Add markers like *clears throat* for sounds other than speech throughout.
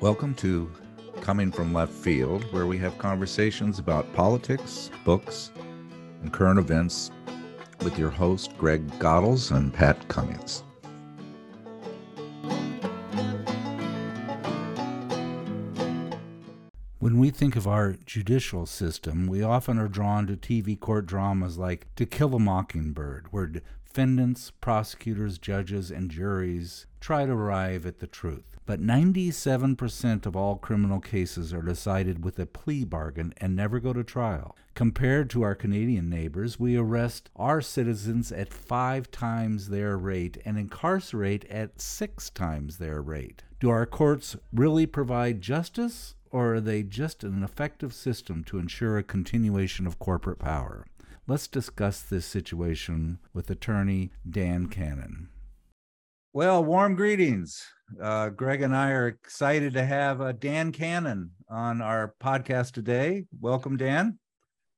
Welcome to Coming from Left Field, where we have conversations about politics, books, and current events with your host, Greg Godels and Pat Cummings. When we think of our judicial system, we often are drawn to TV court dramas like To Kill a Mockingbird, where defendants, prosecutors, judges, and juries try to arrive at the truth. But 97% of all criminal cases are decided with a plea bargain and never go to trial. Compared to our Canadian neighbors, we arrest our citizens at five times their rate and incarcerate at six times their rate. Do our courts really provide justice, or are they just an effective system to ensure a continuation of corporate power? Let's discuss this situation with attorney Dan Canon. Well, warm greetings. Uh, Greg and I are excited to have uh, Dan Canon on our podcast today. Welcome, Dan.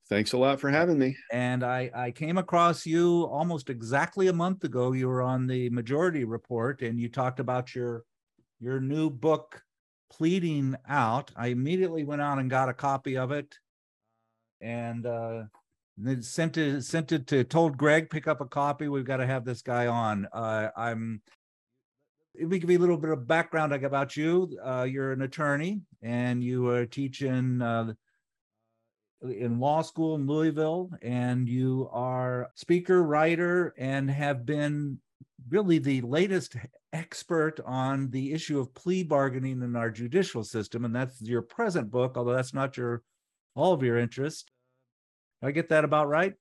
Thanks a lot for having me. And I, I came across you almost exactly a month ago. You were on the Majority Report, and you talked about your your new book, Pleading Out. I immediately went out and got a copy of it, and uh, sent it sent it to told Greg pick up a copy. We've got to have this guy on. Uh, I'm we give you a little bit of background about you. Uh, you're an attorney and you are teaching uh, in law school in Louisville, and you are speaker, writer, and have been really the latest expert on the issue of plea bargaining in our judicial system. And that's your present book, although that's not your all of your interest. I get that about right?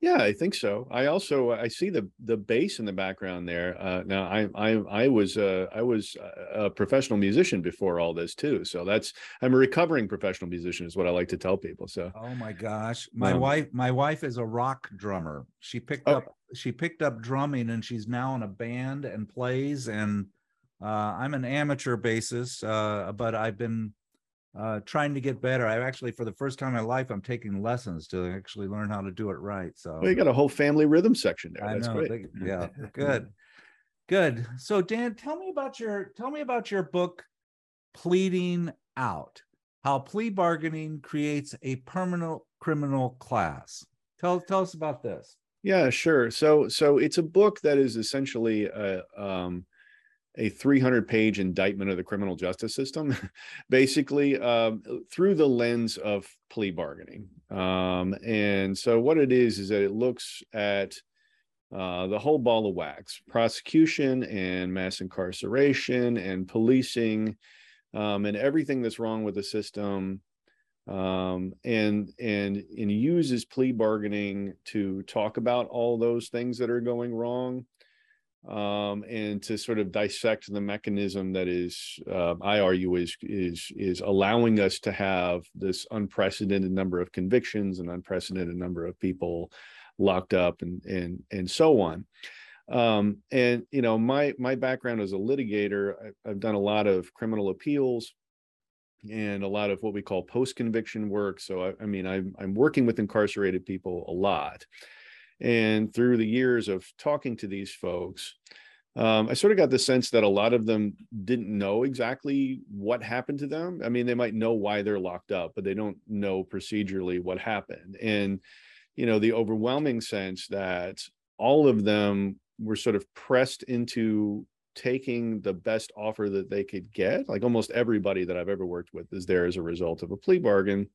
Yeah, I think so. I also I see the the bass in the background there. Uh, now I I I was uh, I was a professional musician before all this too. So that's I'm a recovering professional musician is what I like to tell people. So oh my gosh, my um, wife my wife is a rock drummer. She picked oh. up she picked up drumming and she's now in a band and plays and uh, I'm an amateur bassist, uh, but I've been uh, trying to get better. I actually, for the first time in my life, I'm taking lessons to actually learn how to do it right. So well, you got a whole family rhythm section there. That's know, great. They, *laughs* yeah, good, good. So Dan, tell me about your tell me about your book, Pleading Out: How Plea Bargaining Creates a Permanent Criminal Class. Tell tell us about this. Yeah, sure. So so it's a book that is essentially a um, a 300 page indictment of the criminal justice system, *laughs* basically um, through the lens of plea bargaining. Um, and so, what it is, is that it looks at uh, the whole ball of wax prosecution and mass incarceration and policing um, and everything that's wrong with the system. Um, and and and uses plea bargaining to talk about all those things that are going wrong um, and to sort of dissect the mechanism that is, uh, I argue, is is is allowing us to have this unprecedented number of convictions and unprecedented number of people locked up and and and so on. Um, and you know, my my background as a litigator, I, I've done a lot of criminal appeals and a lot of what we call post conviction work. So I, I mean, I'm I'm working with incarcerated people a lot. And through the years of talking to these folks, um, I sort of got the sense that a lot of them didn't know exactly what happened to them. I mean, they might know why they're locked up, but they don't know procedurally what happened. And, you know, the overwhelming sense that all of them were sort of pressed into taking the best offer that they could get. Like almost everybody that I've ever worked with is there as a result of a plea bargain.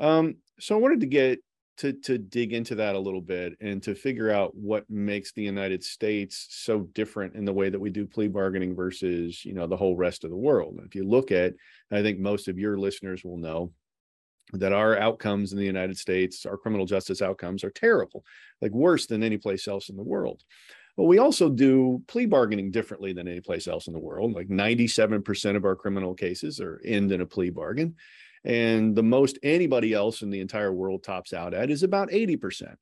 Um, so I wanted to get to to dig into that a little bit and to figure out what makes the United States so different in the way that we do plea bargaining versus you know the whole rest of the world. If you look at, I think most of your listeners will know that our outcomes in the United States, our criminal justice outcomes, are terrible, like worse than any place else in the world. But we also do plea bargaining differently than any place else in the world. Like 97% of our criminal cases are end in a plea bargain and the most anybody else in the entire world tops out at is about 80%.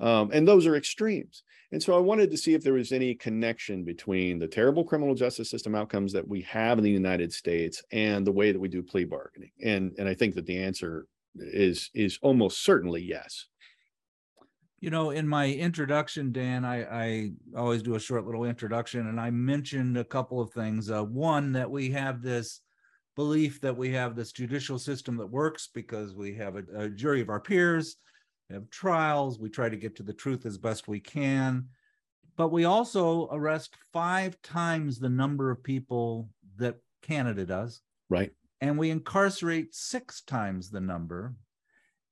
Um, and those are extremes. And so I wanted to see if there was any connection between the terrible criminal justice system outcomes that we have in the United States and the way that we do plea bargaining. And and I think that the answer is is almost certainly yes. You know, in my introduction, Dan, I, I always do a short little introduction, and I mentioned a couple of things. Uh, one, that we have this belief that we have this judicial system that works because we have a, a jury of our peers, we have trials, we try to get to the truth as best we can. But we also arrest five times the number of people that Canada does. Right. And we incarcerate six times the number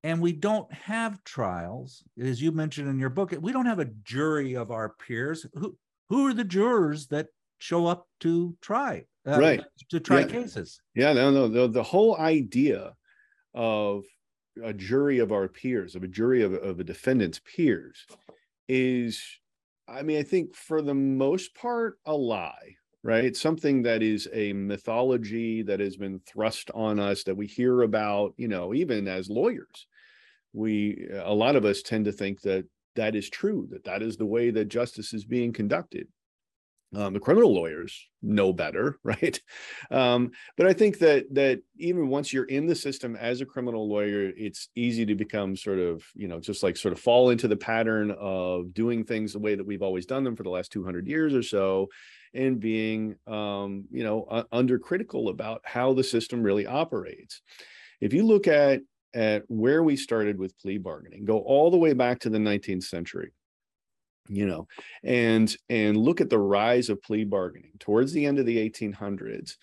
and we don't have trials as you mentioned in your book we don't have a jury of our peers who who are the jurors that show up to try uh, right to try yeah. cases yeah no no the, the whole idea of a jury of our peers of a jury of, of a defendant's peers is i mean i think for the most part a lie right? Something that is a mythology that has been thrust on us that we hear about, you know, even as lawyers. We, a lot of us tend to think that that is true, that that is the way that justice is being conducted. Um, the criminal lawyers know better, *laughs* right? Um, but I think that that even once you're in the system as a criminal lawyer, it's easy to become sort of, you know, just like sort of fall into the pattern of doing things the way that we've always done them for the last 200 years or so, and being um, you know uh, under critical about how the system really operates if you look at at where we started with plea bargaining go all the way back to the 19th century you know and and look at the rise of plea bargaining towards the end of the 1800s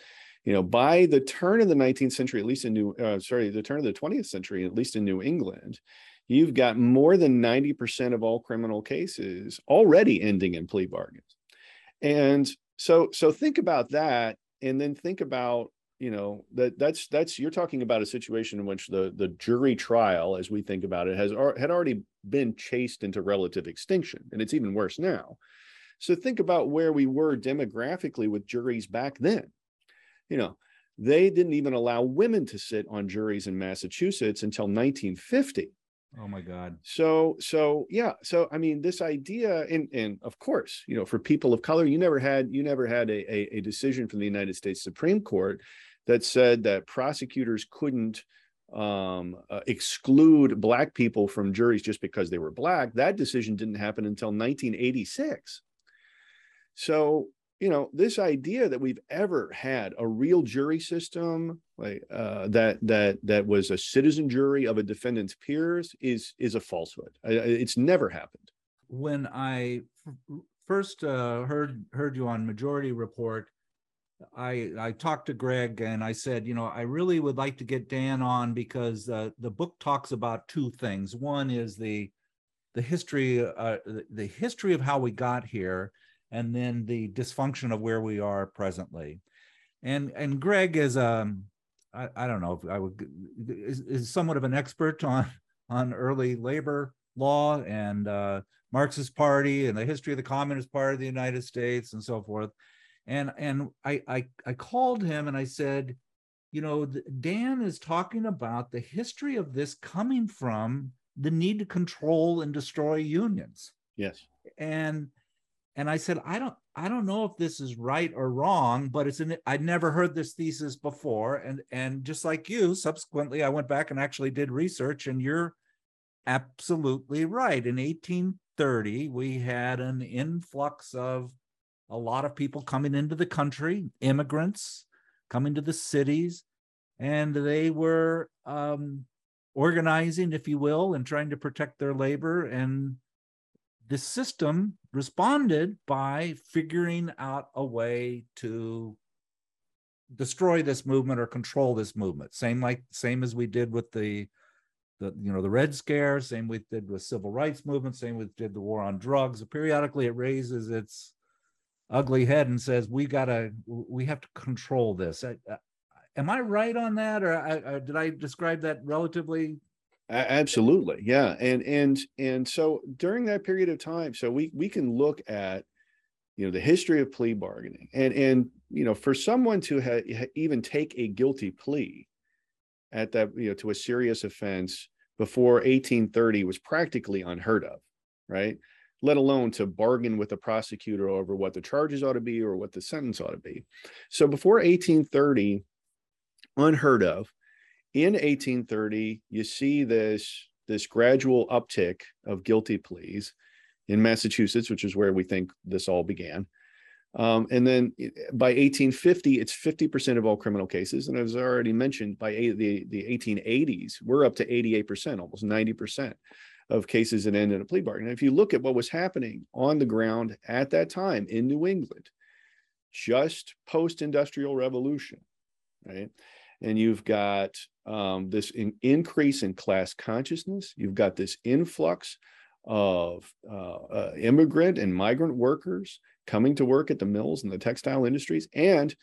you know by the turn of the 19th century at least in new uh, sorry the turn of the 20th century at least in new england you've got more than 90% of all criminal cases already ending in plea bargains. And so so think about that and then think about you know that that's that's you're talking about a situation in which the the jury trial as we think about it has had already been chased into relative extinction and it's even worse now so think about where we were demographically with juries back then you know they didn't even allow women to sit on juries in massachusetts until 1950 Oh my God. So so yeah. So I mean, this idea, and and of course, you know, for people of color, you never had you never had a, a, a decision from the United States Supreme Court that said that prosecutors couldn't um, uh, exclude black people from juries just because they were black. That decision didn't happen until 1986. So you know this idea that we've ever had a real jury system like uh, that that that was a citizen jury of a defendant's peers is is a falsehood it's never happened when i first uh, heard heard you on majority report i i talked to greg and i said you know i really would like to get dan on because uh, the book talks about two things one is the the history uh, the history of how we got here and then the dysfunction of where we are presently. And and Greg is um I, I don't know if I would is, is somewhat of an expert on on early labor law and uh, Marxist Party and the history of the Communist Party of the United States and so forth. And and I I, I called him and I said, you know, Dan is talking about the history of this coming from the need to control and destroy unions. Yes. And and I said, I don't, I don't know if this is right or wrong, but it's an, I'd never heard this thesis before. And, and just like you, subsequently, I went back and actually did research and you're absolutely right. In 1830, we had an influx of a lot of people coming into the country, immigrants coming to the cities, and they were um, organizing, if you will, and trying to protect their labor. And the system responded by figuring out a way to destroy this movement or control this movement. Same like same as we did with the the you know the red scare same we did with civil rights movement same we did the war on drugs. Periodically it raises its ugly head and says we gotta we have to control this. I, I, am i right on that? Or I, did i describe that relatively? Absolutely. Yeah. And and and so during that period of time so we we can look at you know the history of plea bargaining. And and you know for someone to ha- even take a guilty plea at that you know to a serious offense before 1830 was practically unheard of right let alone to bargain with the prosecutor over what the charges ought to be or what the sentence ought to be so before 1830 unheard of in 1830, you see this this gradual uptick of guilty pleas in Massachusetts, which is where we think this all began. Um, and then by 1850, it's 50% of all criminal cases. And as I already mentioned, by the, the 1880s, we're up to 88%, almost 90% of cases that end in a plea bargain. And if you look at what was happening on the ground at that time in New England, just post industrial revolution, right? And you've got um, this in, increase in class consciousness, you've got this influx of uh, uh, immigrant and migrant workers coming to work at the mills and the textile industries, and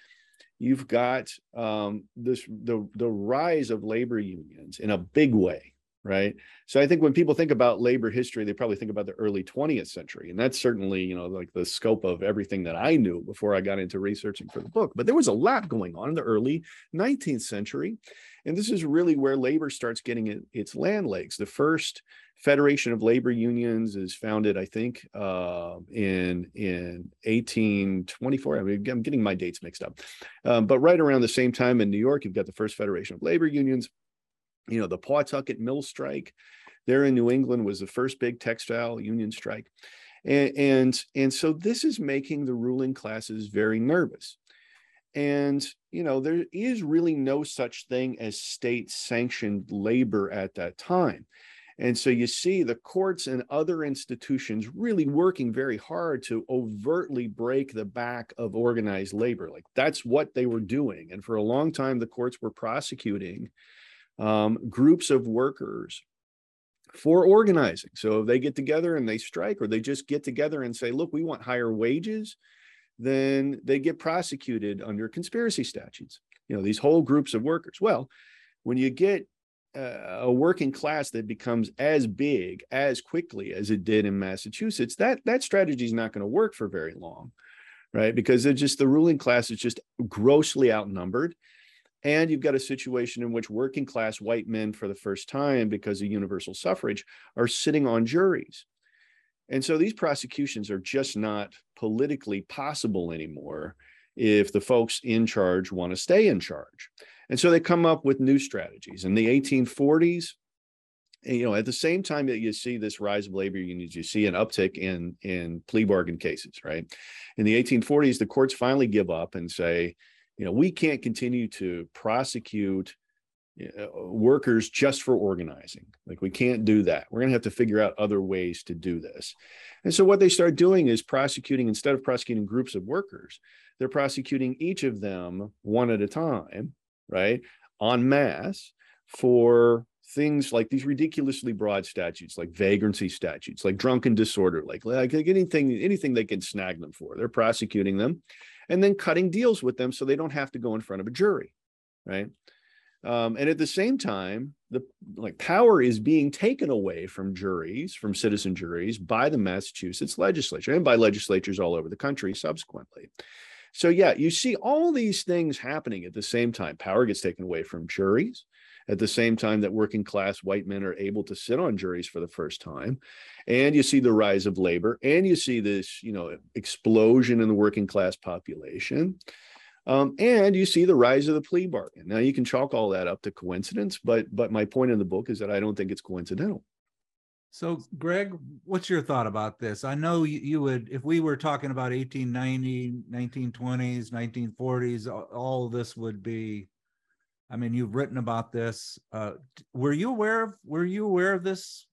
you've got um, this the the rise of labor unions in a big way, right? So I think when people think about labor history, they probably think about the early 20th century, and that's certainly you know like the scope of everything that I knew before I got into researching for the book. But there was a lot going on in the early 19th century, and this is really where labor starts getting it, its land legs. The first Federation of Labor Unions is founded, I think, uh, in in 1824. I mean, I'm getting my dates mixed up, um, but right around the same time in New York, you've got the first Federation of Labor Unions. You know, the Pawtucket Mill Strike there in New England was the first big textile union strike, and and, and so this is making the ruling classes very nervous. And, you know, there is really no such thing as state sanctioned labor at that time. And so you see the courts and other institutions really working very hard to overtly break the back of organized labor. Like that's what they were doing. And for a long time, the courts were prosecuting um, groups of workers for organizing. So if they get together and they strike, or they just get together and say, look, we want higher wages, then they get prosecuted under conspiracy statutes. You know, these whole groups of workers. Well, when you get a working class that becomes as big as quickly as it did in Massachusetts, that that strategy is not going to work for very long, right? Because it's just the ruling class is just grossly outnumbered. And you've got a situation in which working class white men, for the first time, because of universal suffrage, are sitting on juries. And so these prosecutions are just not politically possible anymore if the folks in charge want to stay in charge. And so they come up with new strategies. In the 1840s, you know, at the same time that you see this rise of labor unions, you see an uptick in in plea bargain cases, right? In the 1840s, the courts finally give up and say, you know, we can't continue to prosecute uh, workers just for organizing. Like we can't do that. We're going to have to figure out other ways to do this. And so what they start doing is prosecuting instead of prosecuting groups of workers, they're prosecuting each of them one at a time right, en masse for things like these ridiculously broad statutes, like vagrancy statutes, like drunken disorder, like, like anything, anything they can snag them for. They're prosecuting them and then cutting deals with them so they don't have to go in front of a jury, right? Um, and at the same time, the like power is being taken away from juries, from citizen juries, by the Massachusetts legislature and by legislatures all over the country subsequently. So, yeah, you see all these things happening at the same time. Power gets taken away from juries at the same time that working class white men are able to sit on juries for the first time. And you see the rise of labor and you see this, you know, explosion in the working class population. Um, and you see the rise of the plea bargain. Now you can chalk all that up to coincidence, but but my point in the book is that I don't think it's coincidental. So, Greg, what's your thought about this? I know you, you, would, if we were talking about 1890, 1920s, 1940s, all this would be. I mean, you've written about this. Uh, were you aware of? Were you aware of this?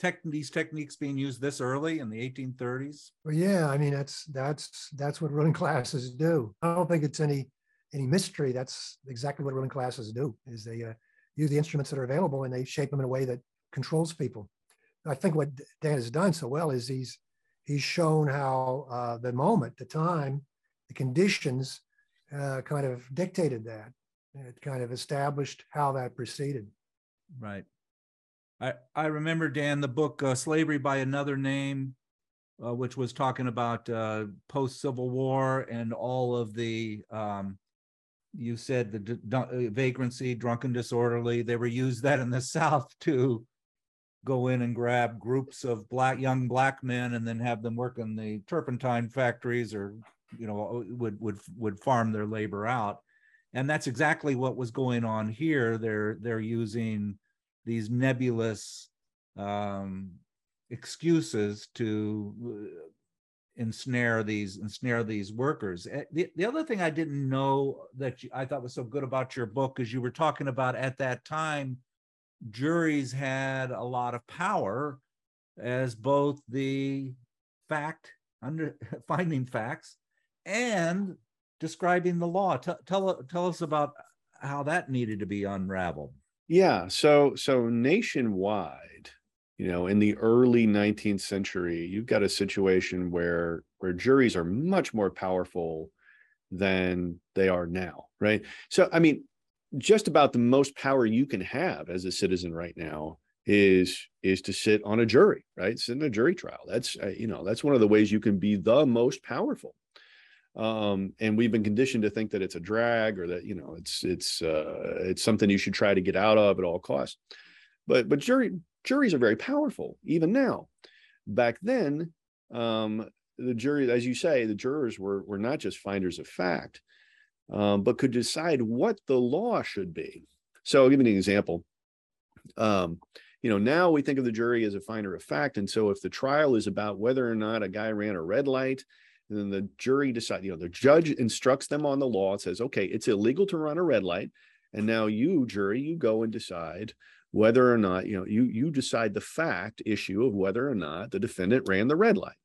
Tech, these techniques being used this early in the 1830s? Well, yeah. I mean, that's that's that's what ruling classes do. I don't think it's any any mystery. That's exactly what ruling classes do. Is they uh, use the instruments that are available and they shape them in a way that controls people. I think what Dan has done so well is he's he's shown how uh, the moment, the time, the conditions uh, kind of dictated that. It kind of established how that proceeded. Right. I I remember Dan the book uh, "Slavery by Another Name," uh, which was talking about uh, post Civil War and all of the. Um, you said the d- vagrancy, drunken disorderly. They were used that in the *laughs* South to go in and grab groups of black young black men and then have them work in the turpentine factories or you know would would would farm their labor out and that's exactly what was going on here they're they're using these nebulous um, excuses to uh, ensnare these ensnare these workers. Eh, the, the other thing I didn't know that you, I thought was so good about your book is you were talking about at that time juries had a lot of power as both the fact under *laughs* finding facts and describing the law. T- tell tell us about how that needed to be unraveled. Yeah, so so nationwide, you know, in the early 19th century, you've got a situation where where juries are much more powerful than they are now, right? So I mean, just about the most power you can have as a citizen right now is is to sit on a jury right sit in a jury trial that's uh, you know that's one of the ways you can be the most powerful um, and we've been conditioned to think that it's a drag or that you know it's it's uh, it's something you should try to get out of at all costs. But but jury juries are very powerful even now. Back then um, the jury as you say the jurors were were not just finders of fact um, but could decide what the law should be. So i'll give you an example. Um, you know, now we think of the jury as a finder of fact. And so if the trial is about whether or not a guy ran a red light, then the jury decide, you know, the judge instructs them on the law, and says, okay, it's illegal to run a red light. And now you, jury, you go and decide whether or not, you know, you you decide the fact issue of whether or not the defendant ran the red light.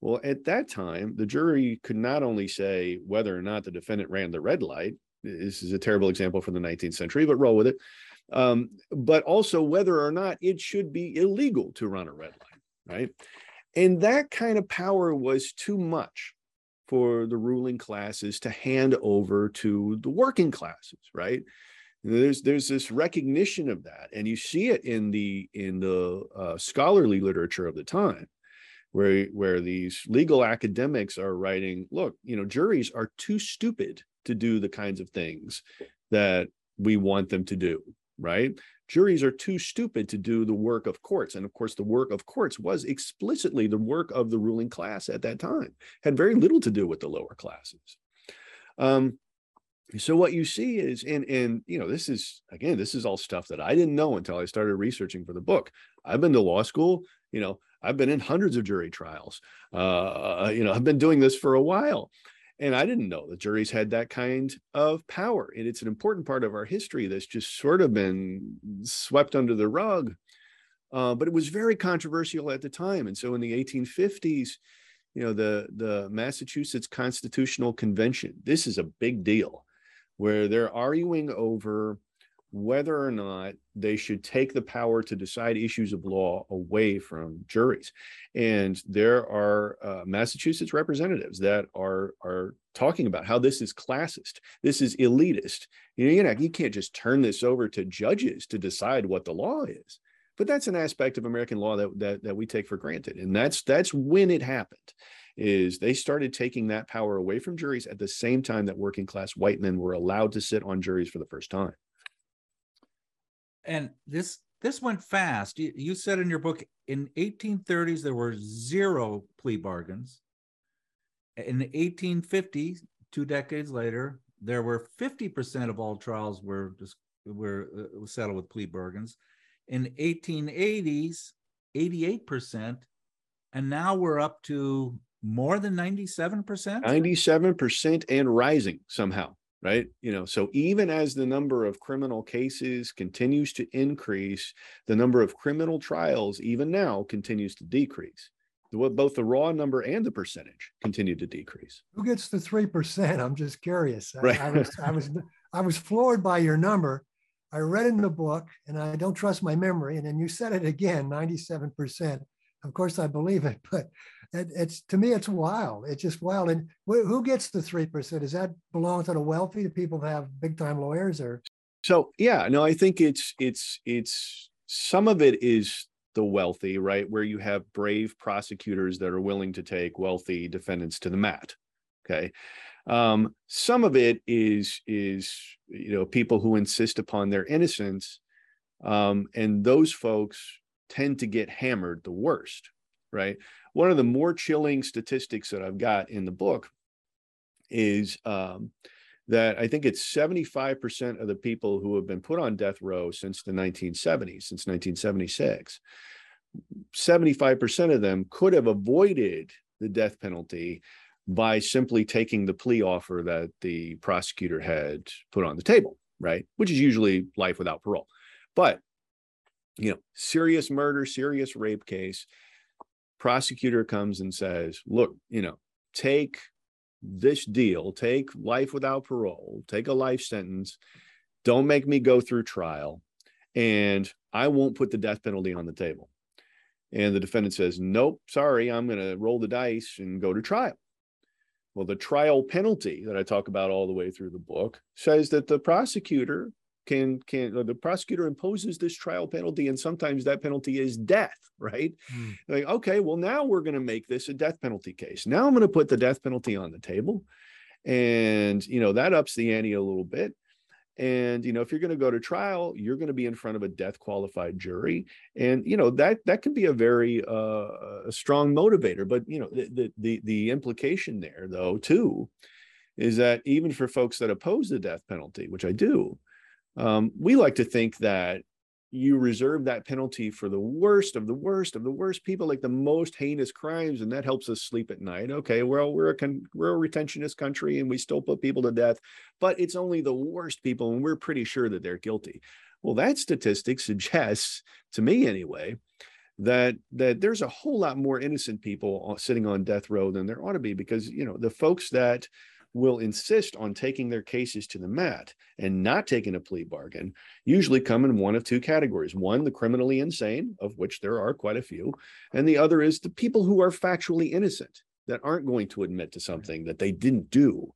Well, at that time, the jury could not only say whether or not the defendant ran the red light. This is a terrible example from the 19th century, but roll with it um, but also whether or not it should be illegal to run a red light, right? And that kind of power was too much for the ruling classes to hand over to the working classes, right? There's there's this recognition of that, and you see it in the in the uh, scholarly literature of the time, where where these legal academics are writing, look, you know, juries are too stupid to do the kinds of things that we want them to do right? Juries are too stupid to do the work of courts. And of course, the work of courts was explicitly the work of the ruling class at that time, had very little to do with the lower classes. Um, so what you see is, and and you know, this is again, this is all stuff that I didn't know until I started researching for the book. I've been to law school, you know, I've been in hundreds of jury trials. Uh, you know, I've been doing this for a while. And I didn't know the juries had that kind of power. And it's an important part of our history that's just sort of been swept under the rug. Uh, but it was very controversial at the time. And so in the 1850s, you know, the, the Massachusetts Constitutional Convention, this is a big deal where they're arguing over whether or not they should take the power to decide issues of law away from juries. And there are uh, Massachusetts representatives that are are talking about how this is classist, this is elitist. You know, you know, you can't just turn this over to judges to decide what the law is. But that's an aspect of American law that that, that we take for granted, and that's that's when it happened. Is they started taking that power away from juries at the same time that working class white men were allowed to sit on juries for the first time and this this went fast. You, you said in your book in 1830s there were zero plea bargains. In the 1850s, two decades later, there were 50% of all trials were just were uh, settled with plea bargains. In 1880s, 88%, and now we're up to more than 97%. 97% and rising somehow right? You know so even as the number of criminal cases continues to increase the number of criminal trials even now continues to decrease. Both the raw number and the percentage continue to decrease. Who gets the 3% i'm just curious. Right. I, I was i was *laughs* i was floored by your number. I read in the book and i don't trust my memory and then you said it again 97% of course i believe it *laughs* but it, it's to me it's wild. It's just wild. And wh- who gets the 3% does that belong to the wealthy to people that have big time lawyers or? So yeah no i think it's it's it's some of it is the wealthy right? Where you have brave prosecutors that are willing to take wealthy defendants to the mat okay? Um, some of it is is you know people who insist upon their innocence um, and those folks tend to get hammered the worst right one of the more chilling statistics that I've got in the book is um, that I think it's 75% of the people who have been put on death row since the 1970s, since 1976, 75% of them could have avoided the death penalty by simply taking the plea offer that the prosecutor had put on the table, right? Which is usually life without parole. But, you know, serious murder, serious rape case, prosecutor comes and says, look, you know, take this deal, take life without parole, take a life sentence, don't make me go through trial, and I won't put the death penalty on the table. And the defendant says, Nope, sorry, I'm going to roll the dice and go to trial. Well, the trial penalty that I talk about all the way through the book says that the prosecutor can can the prosecutor imposes this trial penalty and sometimes that penalty is death right? Mm. like okay well now we're going to make this a death penalty case. Now i'm going to put the death penalty on the table and you know that ups the ante a little bit. And you know if you're going to go to trial you're going to be in front of a death qualified jury. And you know that that can be a very uh, a strong motivator. But you know the, the the implication there though too is that even for folks that oppose the death penalty which i do um, we like to think that you reserve that penalty for the worst of the worst of the worst people, like the most heinous crimes, and that helps us sleep at night. Okay, well, we're a con- we're a retentionist country, and we still put people to death, but it's only the worst people, and we're pretty sure that they're guilty. Well, that statistic suggests, to me anyway, that that there's a whole lot more innocent people sitting on death row than there ought to be, because you know the folks that will insist on taking their cases to the mat and not taking a plea bargain usually come in one of two categories. One the criminally insane of which there are quite a few and the other is the people who are factually innocent that aren't going to admit to something that they didn't do.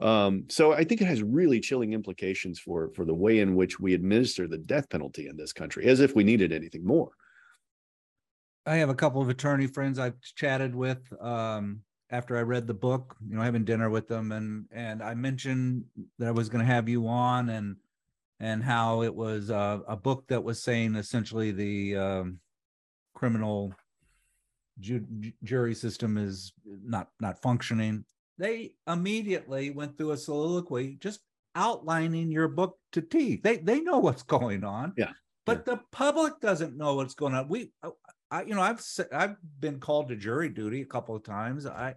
Um, so i think it has really chilling implications for for the way in which we administer the death penalty in this country as if we needed anything more. I have a couple of attorney friends i've chatted with um, after I read the book, you know, having dinner with them, and and I mentioned that I was going to have you on, and and how it was uh, a book that was saying essentially the um, criminal ju- jury system is not not functioning. They immediately went through a soliloquy, just outlining your book to teeth. They they know what's going on. Yeah. But yeah. the public doesn't know what's going on. We I, you know, I've I've been called to jury duty a couple of times. I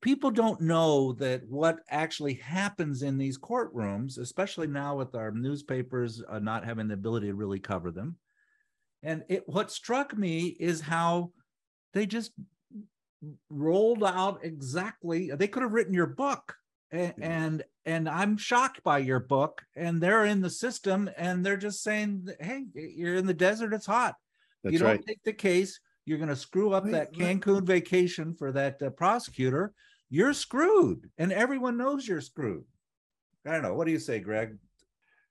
people don't know that what actually happens in these courtrooms, especially now with our newspapers uh, not having the ability to really cover them. And it, what struck me is how they just rolled out exactly. They could have written your book, and, and and I'm shocked by your book. And they're in the system, and they're just saying, "Hey, you're in the desert. It's hot." That's you don't right. take the case, you're going to screw up that Cancun vacation for that uh, prosecutor. You're screwed, and everyone knows you're screwed. I don't know. What do you say, Greg?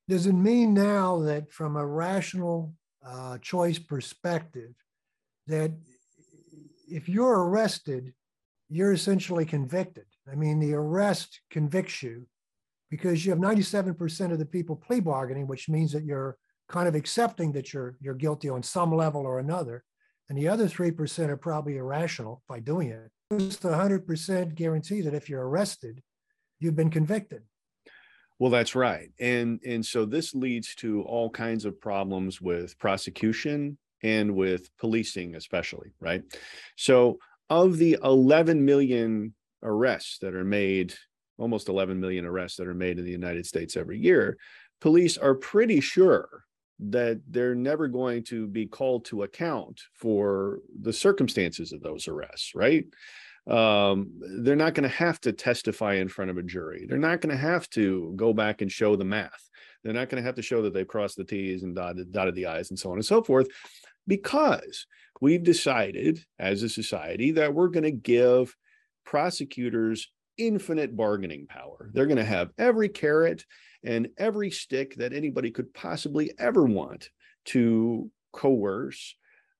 Does it mean now that, from a rational uh, choice perspective, that if you're arrested, you're essentially convicted? I mean, the arrest convicts you because you have 97% of the people plea bargaining, which means that you're kind of accepting that you're you're guilty on some level or another, and the other three percent are probably irrational by doing it. It's a hundred percent guarantee that if you're arrested, you've been convicted. Well, that's right, and and so this leads to all kinds of problems with prosecution and with policing, especially, right? So, of the 11 million arrests that are made, almost 11 million arrests that are made in the United States every year, police are pretty sure that they're never going to be called to account for the circumstances of those arrests, right? Um, they're not going to have to testify in front of a jury. They're not going to have to go back and show the math. They're not going to have to show that they've crossed the T's and dotted, dotted the I's and so on and so forth, because we've decided as a society that we're going to give prosecutors infinite bargaining power. They're going to have every carrot and every stick that anybody could possibly ever want to coerce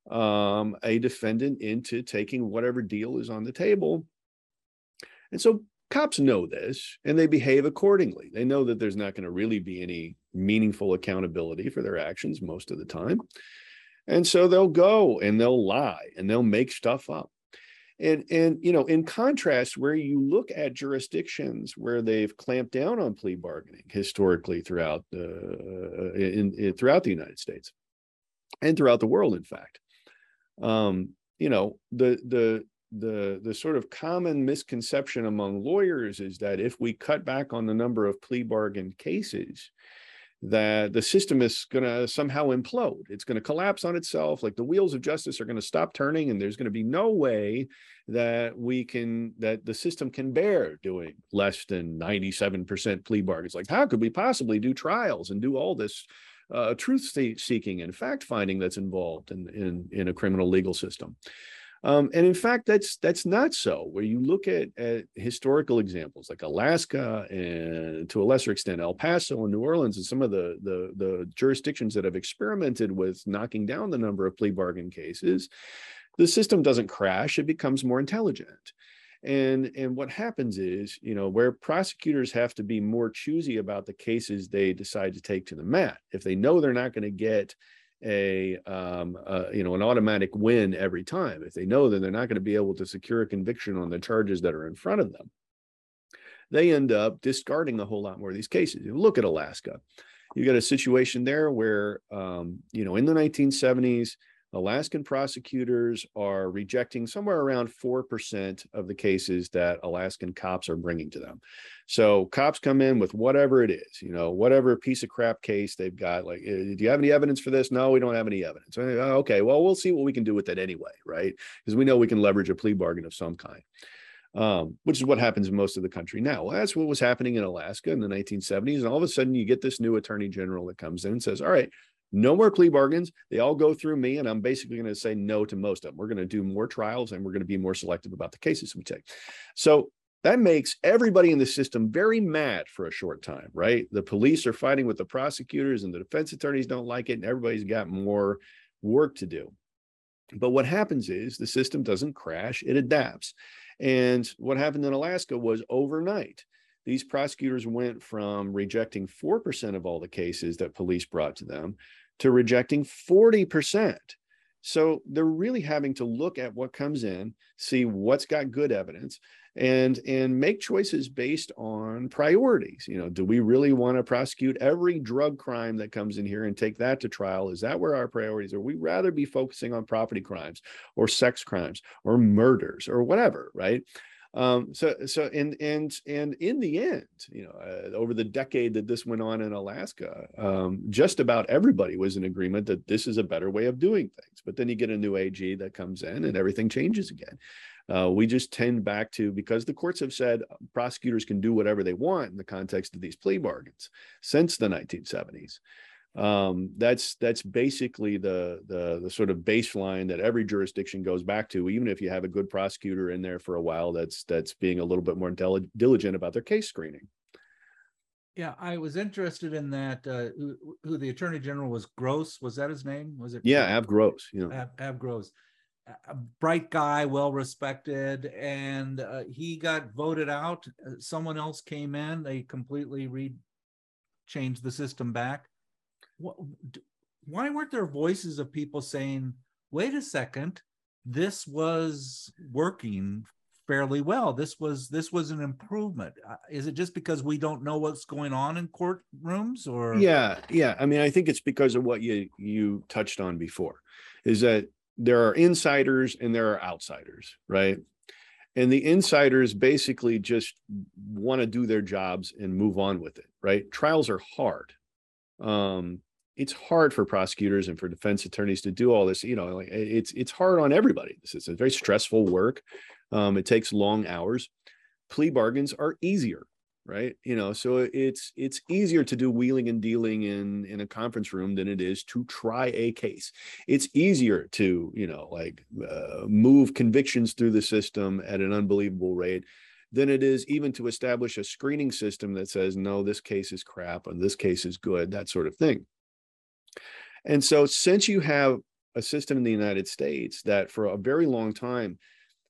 um, a defendant into taking whatever deal is on the table. And so cops know this and they behave accordingly. They know that there's not going to really be any meaningful accountability for their actions most of the time. And so they'll go and they'll lie and they'll make stuff up. And and you know, in contrast, where you look at jurisdictions where they've clamped down on plea bargaining historically throughout the uh, in, in throughout the United States and throughout the world, in fact, um, you know, the the the the sort of common misconception among lawyers is that if we cut back on the number of plea bargain cases, that the system is going to somehow implode. It's going to collapse on itself. Like the wheels of justice are going to stop turning, and there's going to be no way that we can, that the system can bear doing less than 97% plea bargains. Like, how could we possibly do trials and do all this uh, truth seeking and fact finding that's involved in, in, in a criminal legal system? Um, and in fact, that's that's not so. Where you look at, at historical examples like Alaska and to a lesser extent El Paso and New Orleans and some of the, the the jurisdictions that have experimented with knocking down the number of plea bargain cases, the system doesn't crash; it becomes more intelligent. And and what happens is, you know, where prosecutors have to be more choosy about the cases they decide to take to the mat. If they know they're not going to get a, um, uh, you know an automatic win every time. If they know that they're not going to be able to secure a conviction on the charges that are in front of them. They end up discarding a whole lot more of these cases. You look at alaska. You got a situation there where um, you know in the 1970s Alaskan prosecutors are rejecting somewhere around 4% of the cases that Alaskan cops are bringing to them. So cops come in with whatever it is, you know, whatever piece of crap case they've got. Like, eh, do you have any evidence for this? No, we don't have any evidence. Okay, well, we'll see what we can do with it anyway, right? Because we know we can leverage a plea bargain of some kind. Um, which is what happens in most of the country now. Well, that's what was happening in Alaska in the 1970s. And all of a sudden, you get this new attorney general that comes in and says, All right, no more plea bargains. They all go through me, and I'm basically going to say no to most of them. We're going to do more trials and we're going to be more selective about the cases we take. So that makes everybody in the system very mad for a short time, right? The police are fighting with the prosecutors, and the defense attorneys don't like it, and everybody's got more work to do. But what happens is the system doesn't crash, it adapts. And what happened in Alaska was overnight these prosecutors went from rejecting 4% of all the cases that police brought to them to rejecting 40%. So they're really having to look at what comes in, see what's got good evidence, and and make choices based on priorities. You know, do we really want to prosecute every drug crime that comes in here and take that to trial? Is that where our priorities are? We rather be focusing on property crimes or sex crimes or murders or whatever, right? Um, so, so, and, and, and in the end, you know, uh, over the decade that this went on in Alaska, um, just about everybody was in agreement that this is a better way of doing things. But then you get a new AG that comes in and everything changes again. Uh, we just tend back to because the courts have said uh, prosecutors can do whatever they want in the context of these plea bargains since the 1970s um, that's that's basically the, the the sort of baseline that every jurisdiction goes back to even if you have a good prosecutor in there for a while that's that's being a little bit more diligent about their case screening. Yeah i was interested in that uh, who, who, the attorney general was gross was that his name? Was it yeah ab gross you know ab, ab gross. A bright guy well respected and uh, he got voted out. Uh, someone else came in they completely re changed the system back why weren't there voices of people saying, wait a second, this was working fairly well. This was this was an improvement. Uh, is it just because we don't know what's going on in courtrooms or Yeah, yeah. I mean, I think it's because of what you you touched on before. Is that there are insiders and there are outsiders, right? And the insiders basically just want to do their jobs and move on with it, right? Trials are hard. Um, it's hard for prosecutors and for defense attorneys to do all this. You know, like it's it's hard on everybody. This is a very stressful work. Um, it takes long hours. Plea bargains are easier, right? You know, so it's it's easier to do wheeling and dealing in in a conference room than it is to try a case. It's easier to you know like uh, move convictions through the system at an unbelievable rate than it is even to establish a screening system that says no this case is crap and this case is good that sort of thing and so, since you have a system in the United States that for a very long time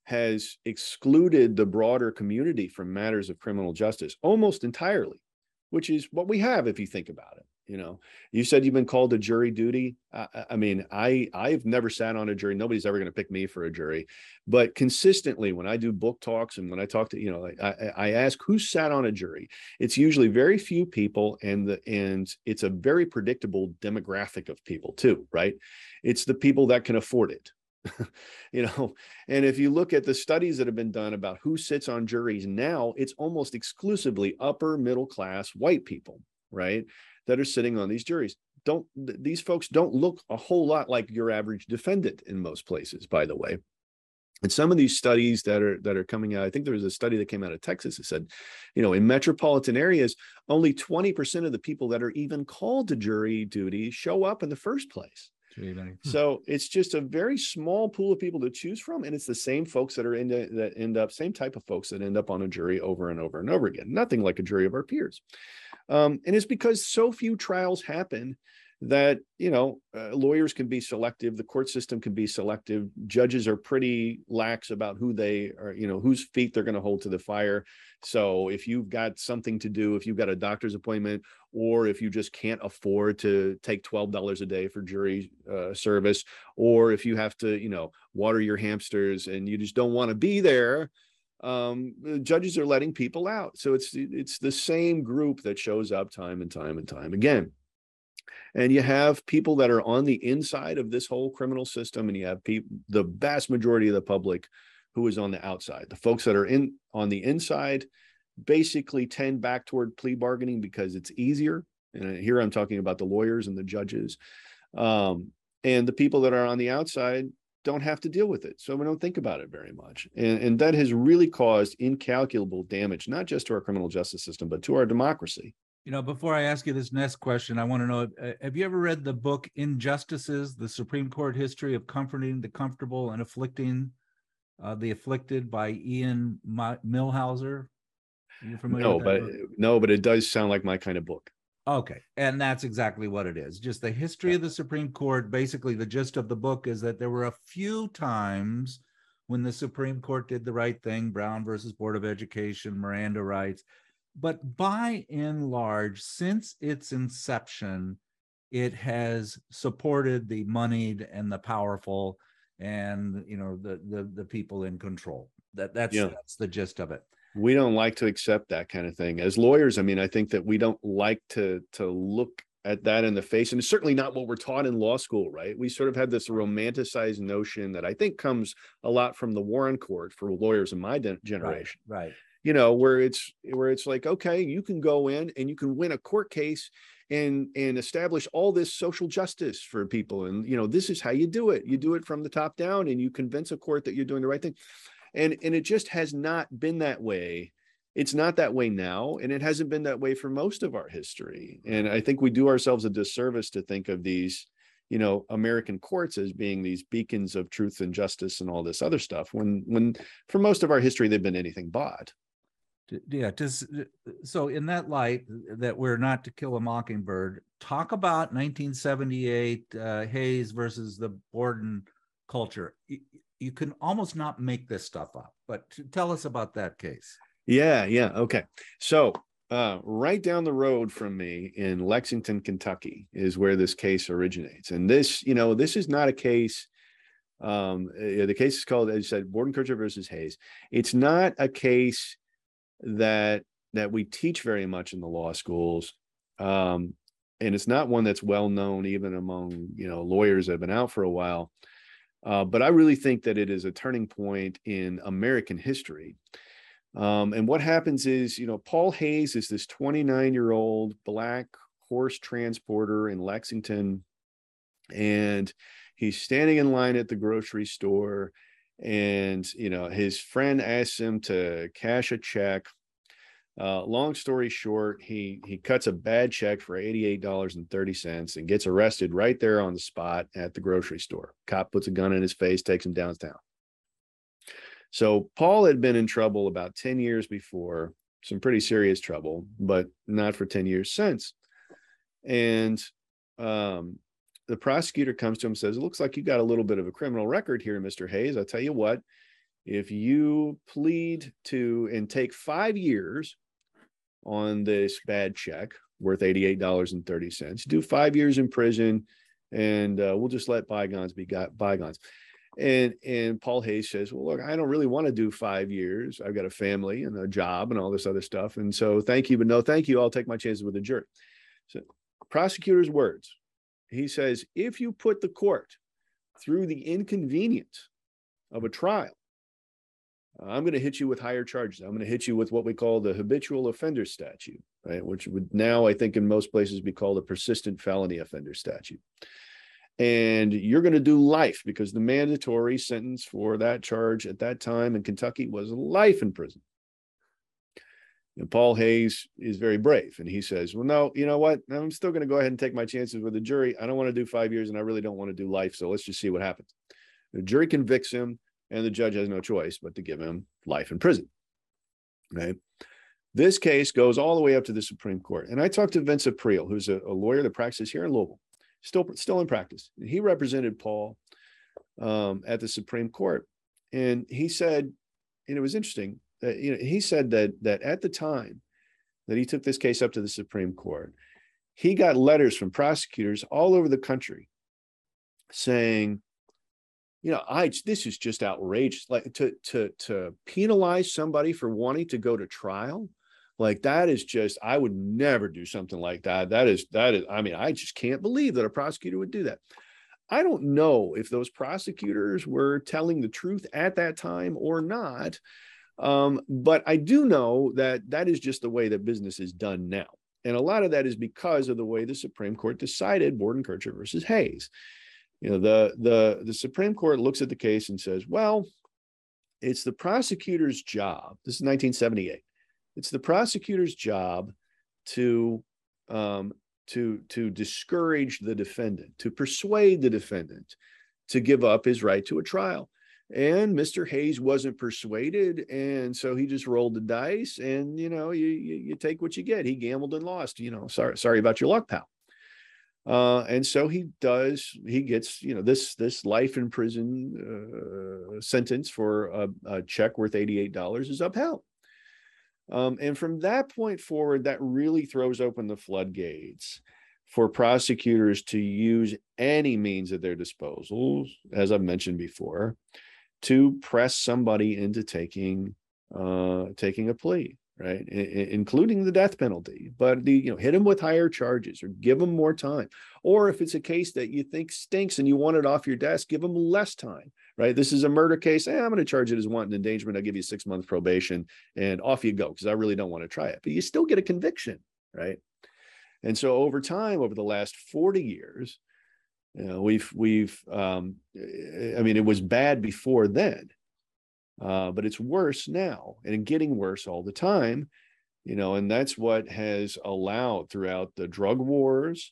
has excluded the broader community from matters of criminal justice almost entirely, which is what we have if you think about it. You know you said you've been called to jury duty. I, I mean i i've never sat on a jury. Nobody's ever going to pick me for a jury. But consistently when i do book talks and when i talk to you know i i ask who sat on a jury. It's usually very few people and the and it's a very predictable demographic of people too right? It's the people that can afford it *laughs* you know? And if you look at the studies that have been done about who sits on juries now it's almost exclusively upper middle class white people right that are sitting on these juries don't these folks don't look a whole lot like your average defendant in most places by the way and some of these studies that are that are coming out i think there was a study that came out of texas that said you know in metropolitan areas only 20% of the people that are even called to jury duty show up in the first place. So it's just a very small pool of people to choose from, and it's the same folks that are in that end up same type of folks that end up on a jury over and over and over again. Nothing like a jury of our peers, um, and it's because so few trials happen that you know uh, lawyers can be selective the court system can be selective judges are pretty lax about who they are you know whose feet they're going to hold to the fire. So if you've got something to do if you've got a doctor's appointment or if you just can't afford to take $12 a day for jury uh, service or if you have to you know water your hamsters and you just don't want to be there um, judges are letting people out. So it's it's the same group that shows up time and time and time again. And you have people that are on the inside of this whole criminal system and you have people the vast majority of the public who is on the outside. The folks that are in on the inside basically tend back toward plea bargaining because it's easier. And here i'm talking about the lawyers and the judges. Um, and the people that are on the outside don't have to deal with it so we don't think about it very much and, and that has really caused incalculable damage not just to our criminal justice system but to our democracy you know, before I ask you this next question, I want to know uh, have you ever read the book Injustices, the Supreme Court History of Comforting the Comfortable and Afflicting uh, the Afflicted by Ian familiar no, but book? no, but it does sound like my kind of book. Okay. And that's exactly what it is. Just the history of the Supreme Court. Basically, the gist of the book is that there were a few times when the Supreme Court did the right thing Brown versus Board of Education, Miranda rights but by and large, since its inception, it has supported the moneyed and the powerful and you know the the, the people in control. That that's yeah. that's the gist of it. We don't like to accept that kind of thing. As lawyers, I mean, I think that we don't like to to look at that in the face and it's certainly not what we're taught in law school right? We sort of had this romanticized notion that i think comes a lot from the warren court for lawyers in my de- generation. right, right. You know where it's where it's like okay you can go in and you can win a court case and and establish all this social justice for people and you know this is how you do it. You do it from the top down and you convince a court that you're doing the right thing and and it just has not been that way. It's not that way now and it hasn't been that way for most of our history. And i think we do ourselves a disservice to think of these you know american courts as being these beacons of truth and justice and all this other stuff when when for most of our history they've been anything but. Yeah just so in that light that we're not to kill a mockingbird talk about 1978 uh, hayes versus the borden culture you, you, can almost not make this stuff up but tell us about that case. Yeah yeah okay. So uh, right down the road from me in lexington kentucky is where this case originates. And this you know this is not a case um, eh, the case is called as i said Bordenkircher versus hayes. It's not a case that that we teach very much in the law schools um, and it's not one that's well known even among you know lawyers that have been out for a while uh, but i really think that it is a turning point in american history. Um, and what happens is you know paul hayes is this 29 year old black horse transporter in lexington and he's standing in line at the grocery store and you know his friend asks him to cash a check uh, long story short he he cuts a bad check for $88.30 and gets arrested right there on the spot at the grocery store cop puts a gun in his face takes him downtown so paul had been in trouble about 10 years before some pretty serious trouble but not for 10 years since and um, the prosecutor comes to him and says, It looks like you got a little bit of a criminal record here, Mr. Hayes. I tell you what, if you plead to and take five years on this bad check, worth $88.30. Do five years in prison and uh, we'll just let bygones be got bygones. And and Paul Hayes says, well, look, I don't really want to do five years. I've got a family and a job and all this other stuff. And so thank you, but no, thank you. I'll take my chances with the jury. So prosecutor's words. He says, if you put the court through the inconvenience of a trial, I'm going to hit you with higher charges. I'm going to hit you with what we call the habitual offender statute, right? Which would now, I think, in most places be called a persistent felony offender statute and you're going to do life because the mandatory sentence for that charge at that time in Kentucky was life in prison. And Paul Hayes is very brave and he says, Well, no, you know what? I'm still going to go ahead and take my chances with the jury. I don't want to do five years and I really don't want to do life. So let's just see what happens. The jury convicts him and the judge has no choice but to give him life in prison. Right. This case goes all the way up to the Supreme Court. And I talked to Vince Aprile, who's a, a lawyer that practices here in Louisville still still in practice. And he represented Paul um, at the Supreme Court, and he said, and it was interesting that you know he said that that at the time that he took this case up to the Supreme Court, he got letters from prosecutors all over the country saying, you know, I this is just outrageous. Like to to to penalize somebody for wanting to go to trial like that is just, I would never do something like that. That is, that is, I mean, I just can't believe that a prosecutor would do that. I don't know if those prosecutors were telling the truth at that time or not. Um, but I do know that that is just the way that business is done now. And a lot of that is because of the way the Supreme Court decided Bordenkircher versus Hayes. You know, the the the Supreme Court looks at the case and says, well, it's the prosecutor's job. This is 1978 it's the prosecutor's job to um, to to discourage the defendant, to persuade the defendant to give up his right to a trial. And Mr. Hayes wasn't persuaded, and so he just rolled the dice. And you know, you, you, you take what you get. He gambled and lost. You know, sorry sorry about your luck, pal. Uh, and so he does. He gets you know this this life in prison uh, sentence for a, a check worth eighty eight dollars is upheld. Um, and from that point forward, that really throws open the floodgates for prosecutors to use any means at their disposal, as I've mentioned before, to press somebody into taking uh, taking a plea right? I- including the death penalty, but the, you know, hit them with higher charges or give them more time. Or if it's a case that you think stinks and you want it off your desk, give them less time, right? This is a murder case. Hey, I'm going to charge it as wanton endangerment. I'll give you six months probation and off you go because I really don't want to try it. But you still get a conviction, right? And so over time, over the last 40 years, you know, we've we've um, I mean, it was bad before then, uh, but it's worse now and getting worse all the time you know and that's what has allowed throughout the drug wars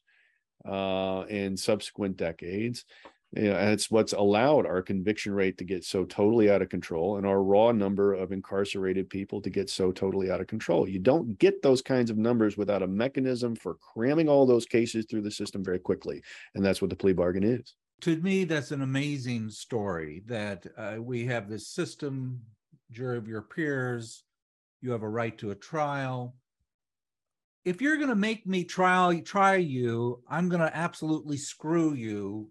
uh, and subsequent decades you know, it's what's allowed our conviction rate to get so totally out of control and our raw number of incarcerated people to get so totally out of control. You don't get those kinds of numbers without a mechanism for cramming all those cases through the system very quickly. And that's what the plea bargain is to me, that's an amazing story that uh, we have this system, jury of your peers, you have a right to a trial. If you're going to make me trial try you, I'm going to absolutely screw you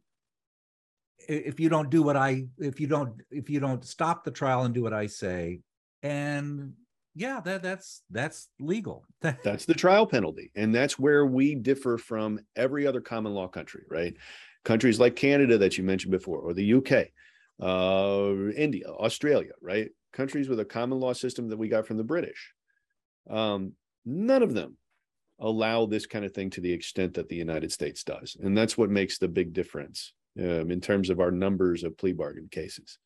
if you don't do what I if you don't if you don't stop the trial and do what I say. And yeah, that that's that's legal. *laughs* that's the trial penalty, and that's where we differ from every other common law country, right? Countries like Canada that you mentioned before, or the UK, uh, India, Australia, right? Countries with a common law system that we got from the British. Um, none of them allow this kind of thing to the extent that the United States does. And that's what makes the big difference um, in terms of our numbers of plea bargain cases.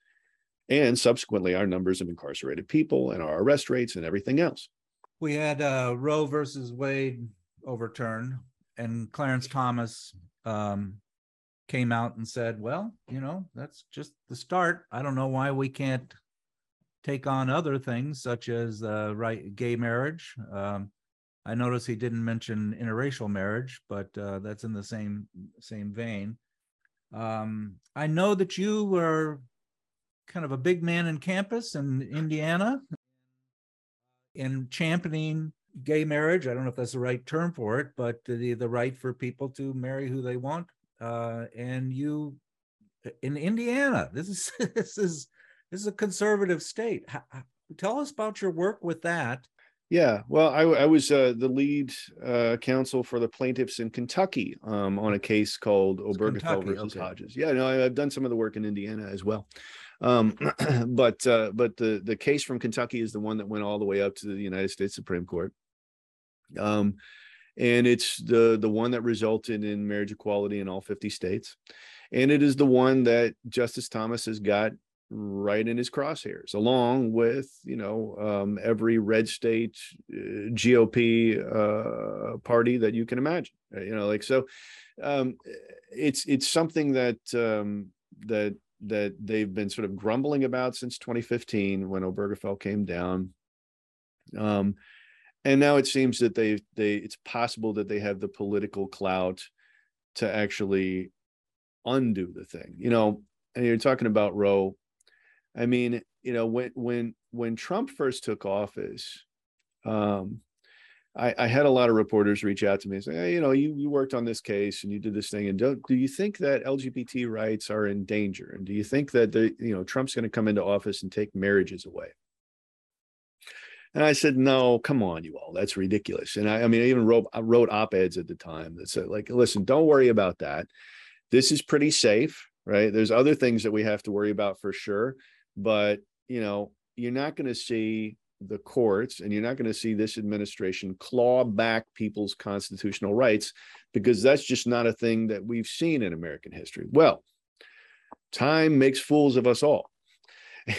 And subsequently, our numbers of incarcerated people and our arrest rates and everything else. We had uh, Roe versus Wade overturned, and Clarence Thomas um, came out and said, well, you know, that's just the start. I don't know why we can't take on other things such as uh, right gay marriage. Um, I notice he didn't mention interracial marriage, but uh, that's in the same same vein. Um, I know that you were kind of a big man in campus in Indiana in championing gay marriage. I don't know if that's the right term for it, but the the right for people to marry who they want. Uh, and you in Indiana, this is *laughs* this is this is a conservative state. How, tell us about your work with that. Yeah, well, I, I was uh, the lead uh, counsel for the plaintiffs in Kentucky um, on a case called Obergefell versus okay. Hodges. Yeah, no, I, have done some of the work in Indiana as well. Um, *clears throat* but uh, but the the case from Kentucky is the one that went all the way up to the United States Supreme Court. Um, and it's the the one that resulted in marriage equality in all 50 states and it is the one that justice thomas has got right in his crosshairs along with you know um, every red state uh, gop uh, party that you can imagine you know like so um, it's it's something that um, that that they've been sort of grumbling about since 2015 when obergefell came down um, and now it seems that they they it's possible that they have the political clout to actually undo the thing you know and you're talking about roe i mean you know when when when trump first took office um I, I had a lot of reporters reach out to me and say, hey, you know, you, you worked on this case and you did this thing. And do, do you think that LGBT rights are in danger? And do you think that the, you know, Trump's going to come into office and take marriages away? And I said, no, come on, you all. That's ridiculous. And I, I mean, I even wrote, I wrote op eds at the time that said, like, listen, don't worry about that. This is pretty safe, right? There's other things that we have to worry about for sure. But, you know, you're not going to see the courts and you're not going to see this administration claw back people's constitutional rights because that's just not a thing that we've seen in American history. Well, time makes fools of us all.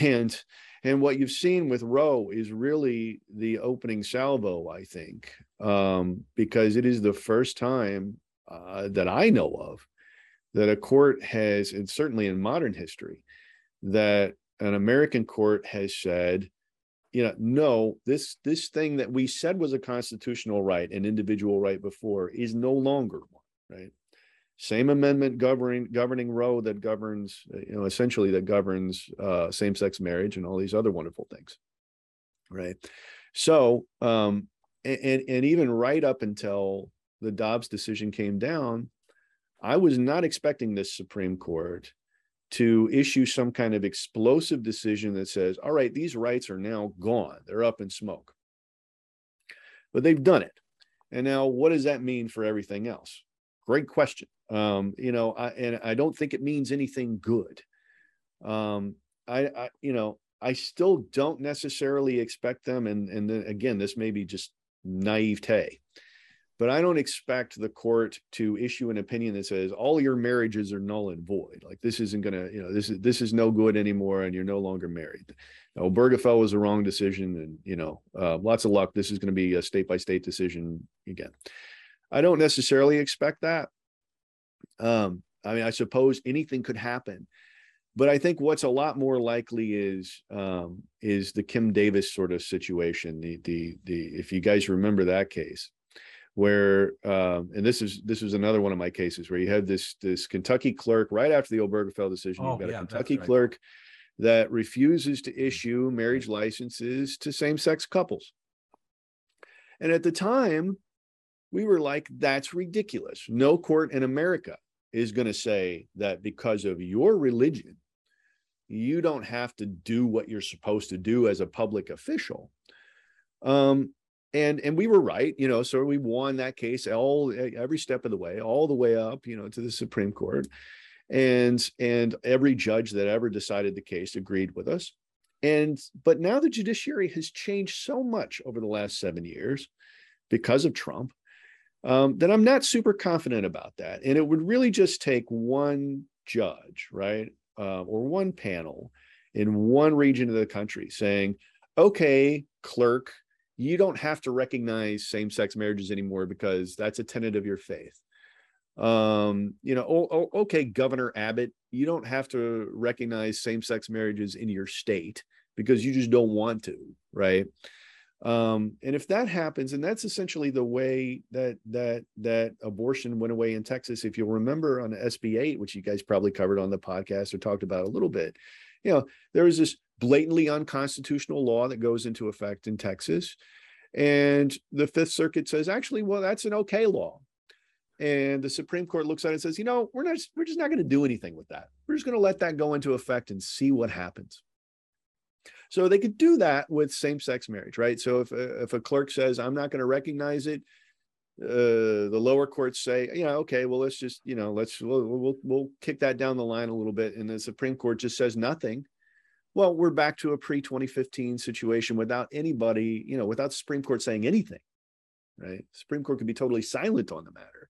And and what you've seen with Roe is really the opening salvo, I think, um, because it is the first time uh, that I know of that a court has, and certainly in modern history, that an American court has said, you know, no, this this thing that we said was a constitutional right, an individual right before, is no longer one, right? Same amendment governing governing Roe that governs uh, you know essentially that governs uh, same-sex marriage and all these other wonderful things right? So um and and even right up until the Dobbs decision came down I was not expecting this Supreme Court to issue some kind of explosive decision that says all right these rights are now gone. They're up in smoke. But they've done it. And now what does that mean for everything else? Great question um, you know, I, and I don't think it means anything good. Um, I, I, you know, I still don't necessarily expect them, and and then again, this may be just naivete, but I don't expect the court to issue an opinion that says all your marriages are null and void. Like this isn't gonna, you know, this is this is no good anymore, and you're no longer married. Now, Obergefell was a wrong decision, and you know, uh, lots of luck. This is going to be a state by state decision again. I don't necessarily expect that. Um, I mean, I suppose anything could happen, but I think what's a lot more likely is um, is the Kim Davis sort of situation. The the the if you guys remember that case, where um, and this is this was another one of my cases where you had this this Kentucky clerk right after the Obergefell decision. Oh, you've got yeah, a Kentucky right. clerk that refuses to issue marriage licenses to same sex couples. And at the time, we were like, that's ridiculous. No court in America is going to say that because of your religion, you don't have to do what you're supposed to do as a public official. Um, and and we were right, you know. So we won that case all every step of the way, all the way up, you know, to the Supreme Court, and and every judge that ever decided the case agreed with us. And but now the judiciary has changed so much over the last seven years because of Trump um, then I'm not super confident about that. And it would really just take one judge, right, uh, or one panel in one region of the country saying, okay, clerk, you don't have to recognize same sex marriages anymore because that's a tenet of your faith. Um, you know, oh, oh, okay, Governor Abbott, you don't have to recognize same sex marriages in your state because you just don't want to, right? Um, and if that happens, and that's essentially the way that that that abortion went away in Texas. If you'll remember on SB 8, which you guys probably covered on the podcast or talked about a little bit, you know, there was this blatantly unconstitutional law that goes into effect in Texas. And the Fifth Circuit says, actually, well, that's an okay law. And the Supreme Court looks at it and says, you know, we're not, we're just not going to do anything with that. We're just going to let that go into effect and see what happens. So they could do that with same-sex marriage, right? So if if a clerk says, I'm not going to recognize it, uh, the lower courts say, yeah, okay, well, let's just, you know, let's we'll, we'll we'll kick that down the line a little bit, and the Supreme Court just says nothing. Well, we're back to a pre 2015 situation without anybody, you know, without the Supreme Court saying anything, right? Supreme Court could be totally silent on the matter,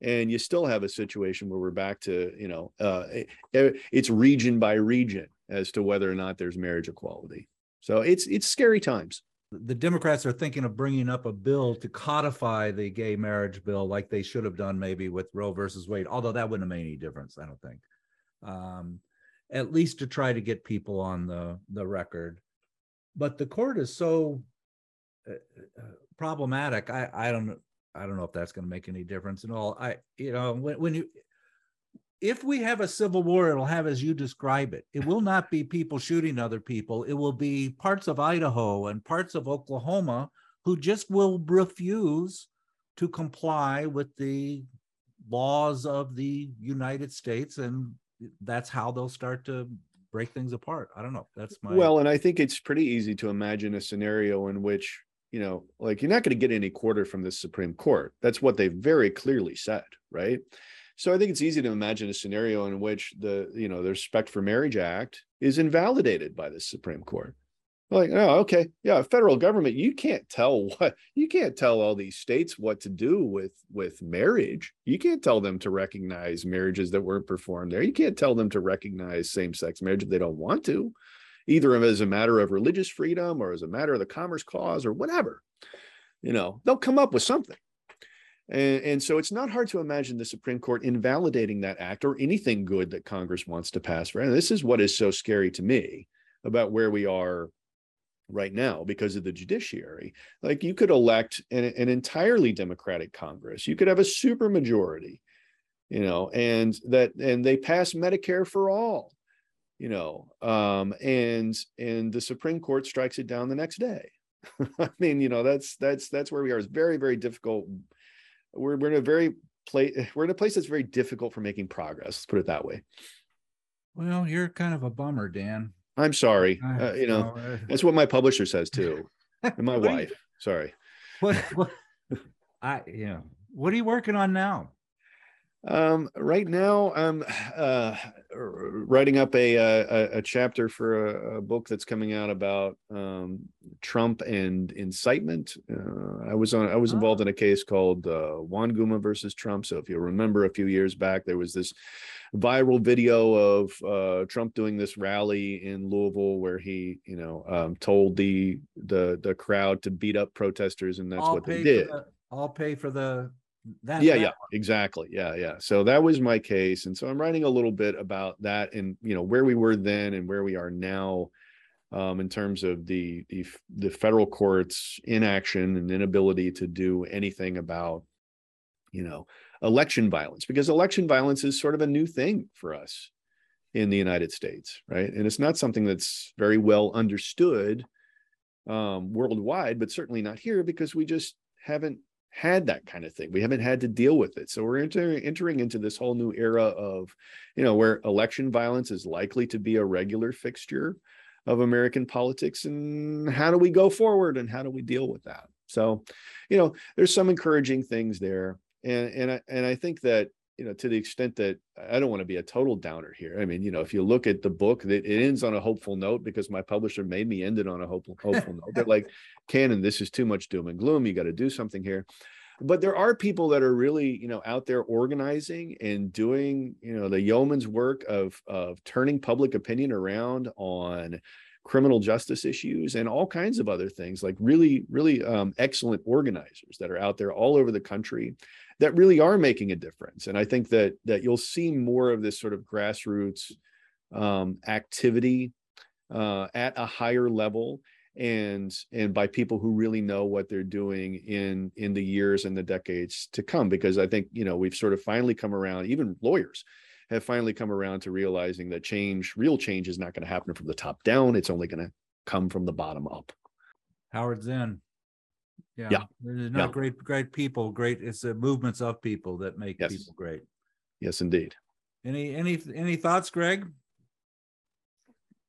and you still have a situation where we're back to, you know, uh, it, it's region by region as to whether or not there's marriage equality. So it's it's scary times the Democrats are thinking of bringing up a bill to codify the gay marriage bill, like they should have done maybe with Roe versus Wade. Although that wouldn't have made any difference, I don't think. Um, at least to try to get people on the the record. But the court is so uh, uh problematic. I I don't I don't know if that's going to make any difference at all. I you know when when you if we have a civil war, it'll have as you describe it. It will not be people shooting other people. It will be parts of Idaho and parts of Oklahoma who just will refuse to comply with the laws of the United States. And that's how they'll start to break things apart. I don't know. That's my. Well, and I think it's pretty easy to imagine a scenario in which, you know, like you're not going to get any quarter from the Supreme Court. That's what they very clearly said, right? So I think it's easy to imagine a scenario in which the you know the Respect for Marriage Act is invalidated by the Supreme Court. Like, oh, okay, yeah, federal government, you can't tell *laughs* what you can't tell all these states what to do with with marriage. You can't tell them to recognize marriages that weren't performed there. You can't tell them to recognize same-sex marriage if they don't want to, either as a matter of religious freedom or as a matter of the Commerce Clause or whatever. You know, they'll come up with something. And, and, so it's not hard to imagine the Supreme Court invalidating that act or anything good that Congress wants to pass. Right. And this is what is so scary to me about where we are right now because of the judiciary. Like you could elect an, an entirely Democratic Congress, you could have a super majority, you know, and that and they pass Medicare for all, you know, um, and and the Supreme Court strikes it down the next day. *laughs* I mean, you know, that's that's that's where we are. It's very, very difficult we're, we're in a very place we're in a place that's very difficult for making progress let's put it that way. Well you're kind of a bummer dan. I'm sorry. Uh, you know uh, that's what my publisher says too. *laughs* And my wife you, sorry. What, what? I you know what are you working on now? Um, right now, I'm uh, writing up a, a, a chapter for a, a, book that's coming out about um, Trump and incitement. Uh, I was on I was involved in a case called uh, Nwanguma versus Trump. So if you remember, a few years back, there was this viral video of uh, Trump doing this rally in Louisville where he, you know, um, told the the the crowd to beat up protesters, and that's I'll what they did. The, I'll pay for the that, yeah, that yeah, exactly. Yeah, yeah. So that was my case. And so I'm writing a little bit about that and you know where we were then and where we are now um, in terms of the, the the federal courts inaction and inability to do anything about you know election violence because election violence is sort of a new thing for us in the United States, right? And it's not something that's very well understood um, worldwide, but certainly not here because we just haven't had that kind of thing. We haven't had to deal with it. So we're enter, entering into this whole new era of, you know, where election violence is likely to be a regular fixture of American politics. And how do we go forward and how do we deal with that? So, you know, there's some encouraging things there. And and I and I think that you know, to the extent that I don't want to be a total downer here. I mean, you know, if you look at the book, it, it ends on a hopeful note because my publisher made me end it on a hopeful, hopeful note. They're like, Canon, this is too much doom and gloom. You got to do something here. But there are people that are really, you know, out there organizing and doing, you know, the yeoman's work of of turning public opinion around on criminal justice issues and all kinds of other things like really really um, excellent organizers that are out there all over the country that really are making a difference. And I think that that you'll see more of this sort of grassroots um, activity uh, at a higher level and and by people who really know what they're doing in in the years and the decades to come. Because i think you know we've sort of finally come around even lawyers have finally come around to realizing that change real change is not going to happen from the top down. It's only going to come from the bottom up. Howard zinn Yeah, Yeah. they're not Yeah. great, great people. Great, it's the movements of people that make Yes. people great. Yes, indeed. Any any any thoughts, Greg?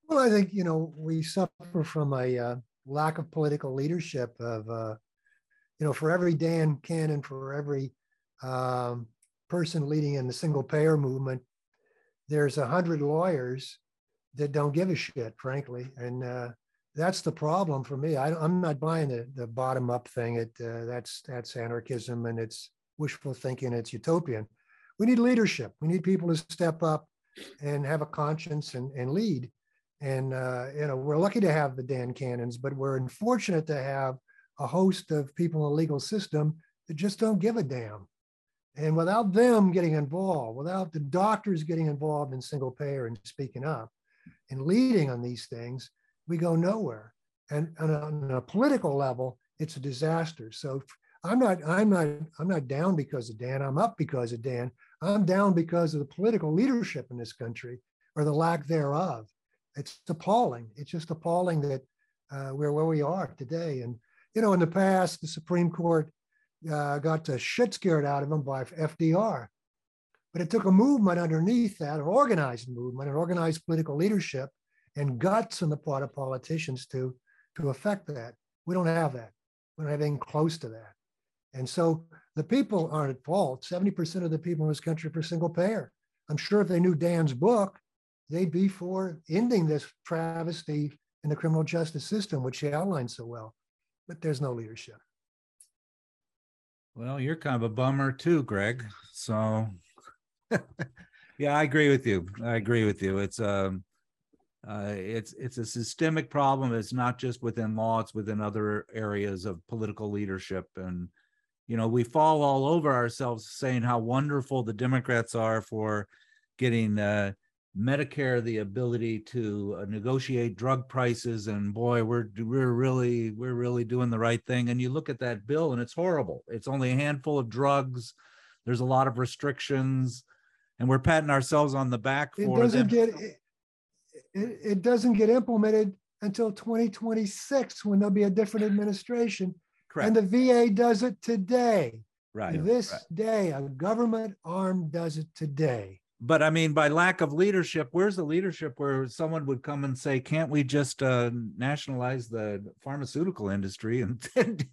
Well, I think, you know, we suffer from a uh, lack of political leadership of, uh, you know, for every Dan Canon, for every um, person leading in the single payer movement, there's a hundred lawyers that don't give a shit, frankly. And uh, that's the problem for me. I, I'm not buying the, the bottom up thing. It uh, that's that's anarchism and it's wishful thinking. It's utopian. We need leadership. We need people to step up and have a conscience and, and lead. And uh, you know, we're lucky to have the Dan Canons, but we're unfortunate to have a host of people in the legal system that just don't give a damn. And without them getting involved, without the doctors getting involved in single payer and speaking up and leading on these things, we go nowhere. And, and on a political level, it's a disaster. So I'm not, I'm not, I'm not down because of Dan. I'm up because of Dan. I'm down because of the political leadership in this country or the lack thereof. It's appalling. It's just appalling that uh, we're where we are today. And you know, in the past, the Supreme Court uh, got the shit scared out of them by FDR. But it took a movement underneath that, an organized movement, an organized political leadership, and guts on the part of politicians to to affect that. We don't have that. We don't have anything close to that. And so the people aren't at fault. 70% of the people in this country are for single payer. I'm sure if they knew Dan's book, they'd be for ending this travesty in the criminal justice system, which he outlined so well. But there's no leadership. Well, you're kind of a bummer too, Greg. So, *laughs* yeah, I agree with you. I agree with you. It's um, uh, it's it's a systemic problem. It's not just within law; it's within other areas of political leadership. And you know, we fall all over ourselves saying how wonderful the Democrats are for getting uh, Medicare the ability to uh, negotiate drug prices, and boy, we're we're really we're really doing the right thing. And you look at that bill, and it's horrible. It's only a handful of drugs. There's a lot of restrictions, and we're patting ourselves on the back for them. doesn't get it, it, doesn't get implemented until 2026 when there'll be a different administration. Correct. And the VA does it today. right. This right. day, a government arm does it today. But I mean, by lack of leadership, where's the leadership where someone would come and say, "Can't we just uh, nationalize the pharmaceutical industry and, *laughs*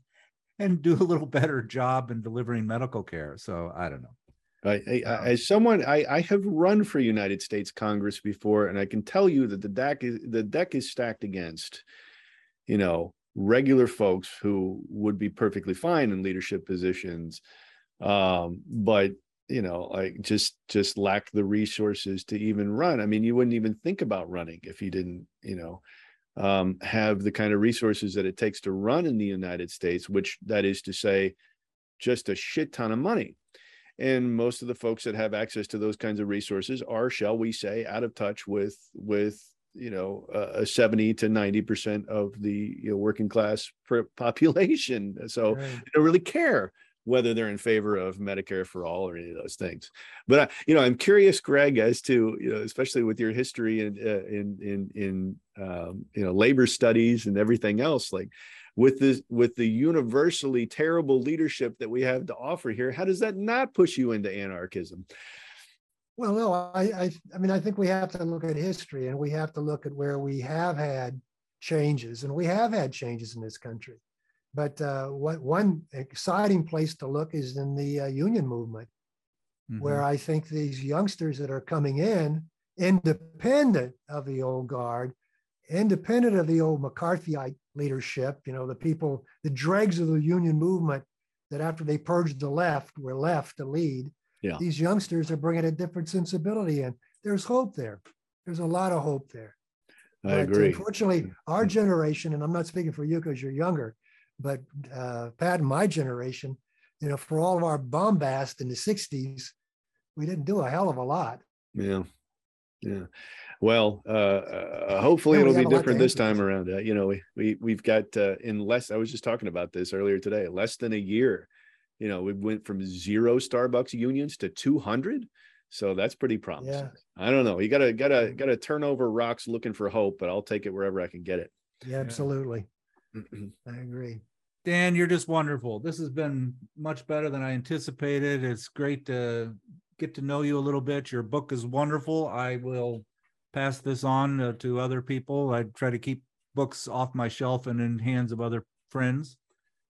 and do a little better job in delivering medical care?" So I don't know. I, I, Wow. As someone, I, I have run for United States Congress before, and I can tell you that the deck is the deck is stacked against, you know, regular folks who would be perfectly fine in leadership positions, um, but you know, like just just lack the resources to even run. I mean, you wouldn't even think about running if you didn't, you know, um, have the kind of resources that it takes to run in the United States, which that is to say, just a shit ton of money. And most of the folks that have access to those kinds of resources are, shall we say, out of touch with with you know a a 70 to 90 percent of the you know, working class *laughs* population. So Right. they don't really care whether they're in favor of Medicare for all or any of those things. But I, you know, I'm curious, Greg, as to you know, especially with your history in uh, in in in um, you know labor studies and everything else, like with this with the universally terrible leadership that we have to offer here, how does that not push you into anarchism? Well, no, I, I, I mean, I think we have to look at history and we have to look at where we have had changes, and we have had changes in this country. But uh, what one exciting place to look is in the uh, union movement, Mhm. where I think these youngsters that are coming in, independent of the old guard, independent of the old McCarthyite leadership, you know, the people, the dregs of the union movement that after they purged the left were left to lead. Yeah. These youngsters are bringing a different sensibility in. There's hope there. There's a lot of hope there. I But agree. Unfortunately, our generation, and I'm not speaking for you because you're younger, but uh, Pat and my generation, you know, for all of our bombast in the 60s, we didn't do a hell of a lot. Yeah. Yeah. Well, uh, uh, hopefully Yeah, it'll be have a lot to different this time to. around. Uh, you know, we, we, we've got, uh, in less, I was just talking about this earlier today, less than a year, you know, we went from zero Starbucks unions to 200. So that's pretty promising. I don't know. You gotta, gotta, gotta turn over rocks looking for hope, but I'll take it wherever I can get it. Yeah, absolutely. *clears throat* I agree. Dan, you're just wonderful. This has been much better than I anticipated. It's great to get to know you a little bit. Your book is wonderful. I will pass this on uh, to other people. I try to keep books off my shelf and in hands of other friends.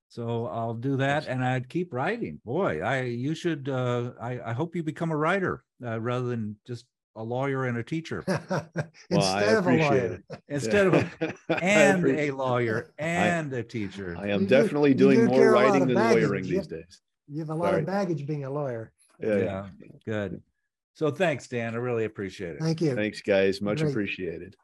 So I'll do that and I'd keep writing. Boy, I you should uh I, I hope you become a writer uh, rather than just a lawyer and a teacher. *laughs* Well, Instead of a lawyer. it. *laughs* Instead of a *laughs* I and a lawyer and a teacher. I am You definitely you doing do more carry a lot writing than baggage, lawyering yeah. these days. You have a lot Sorry. of baggage being a lawyer. Yeah. Yeah, good. So thanks, Dan. I really appreciate it. Thank you. Thanks, guys. Much Great. appreciated.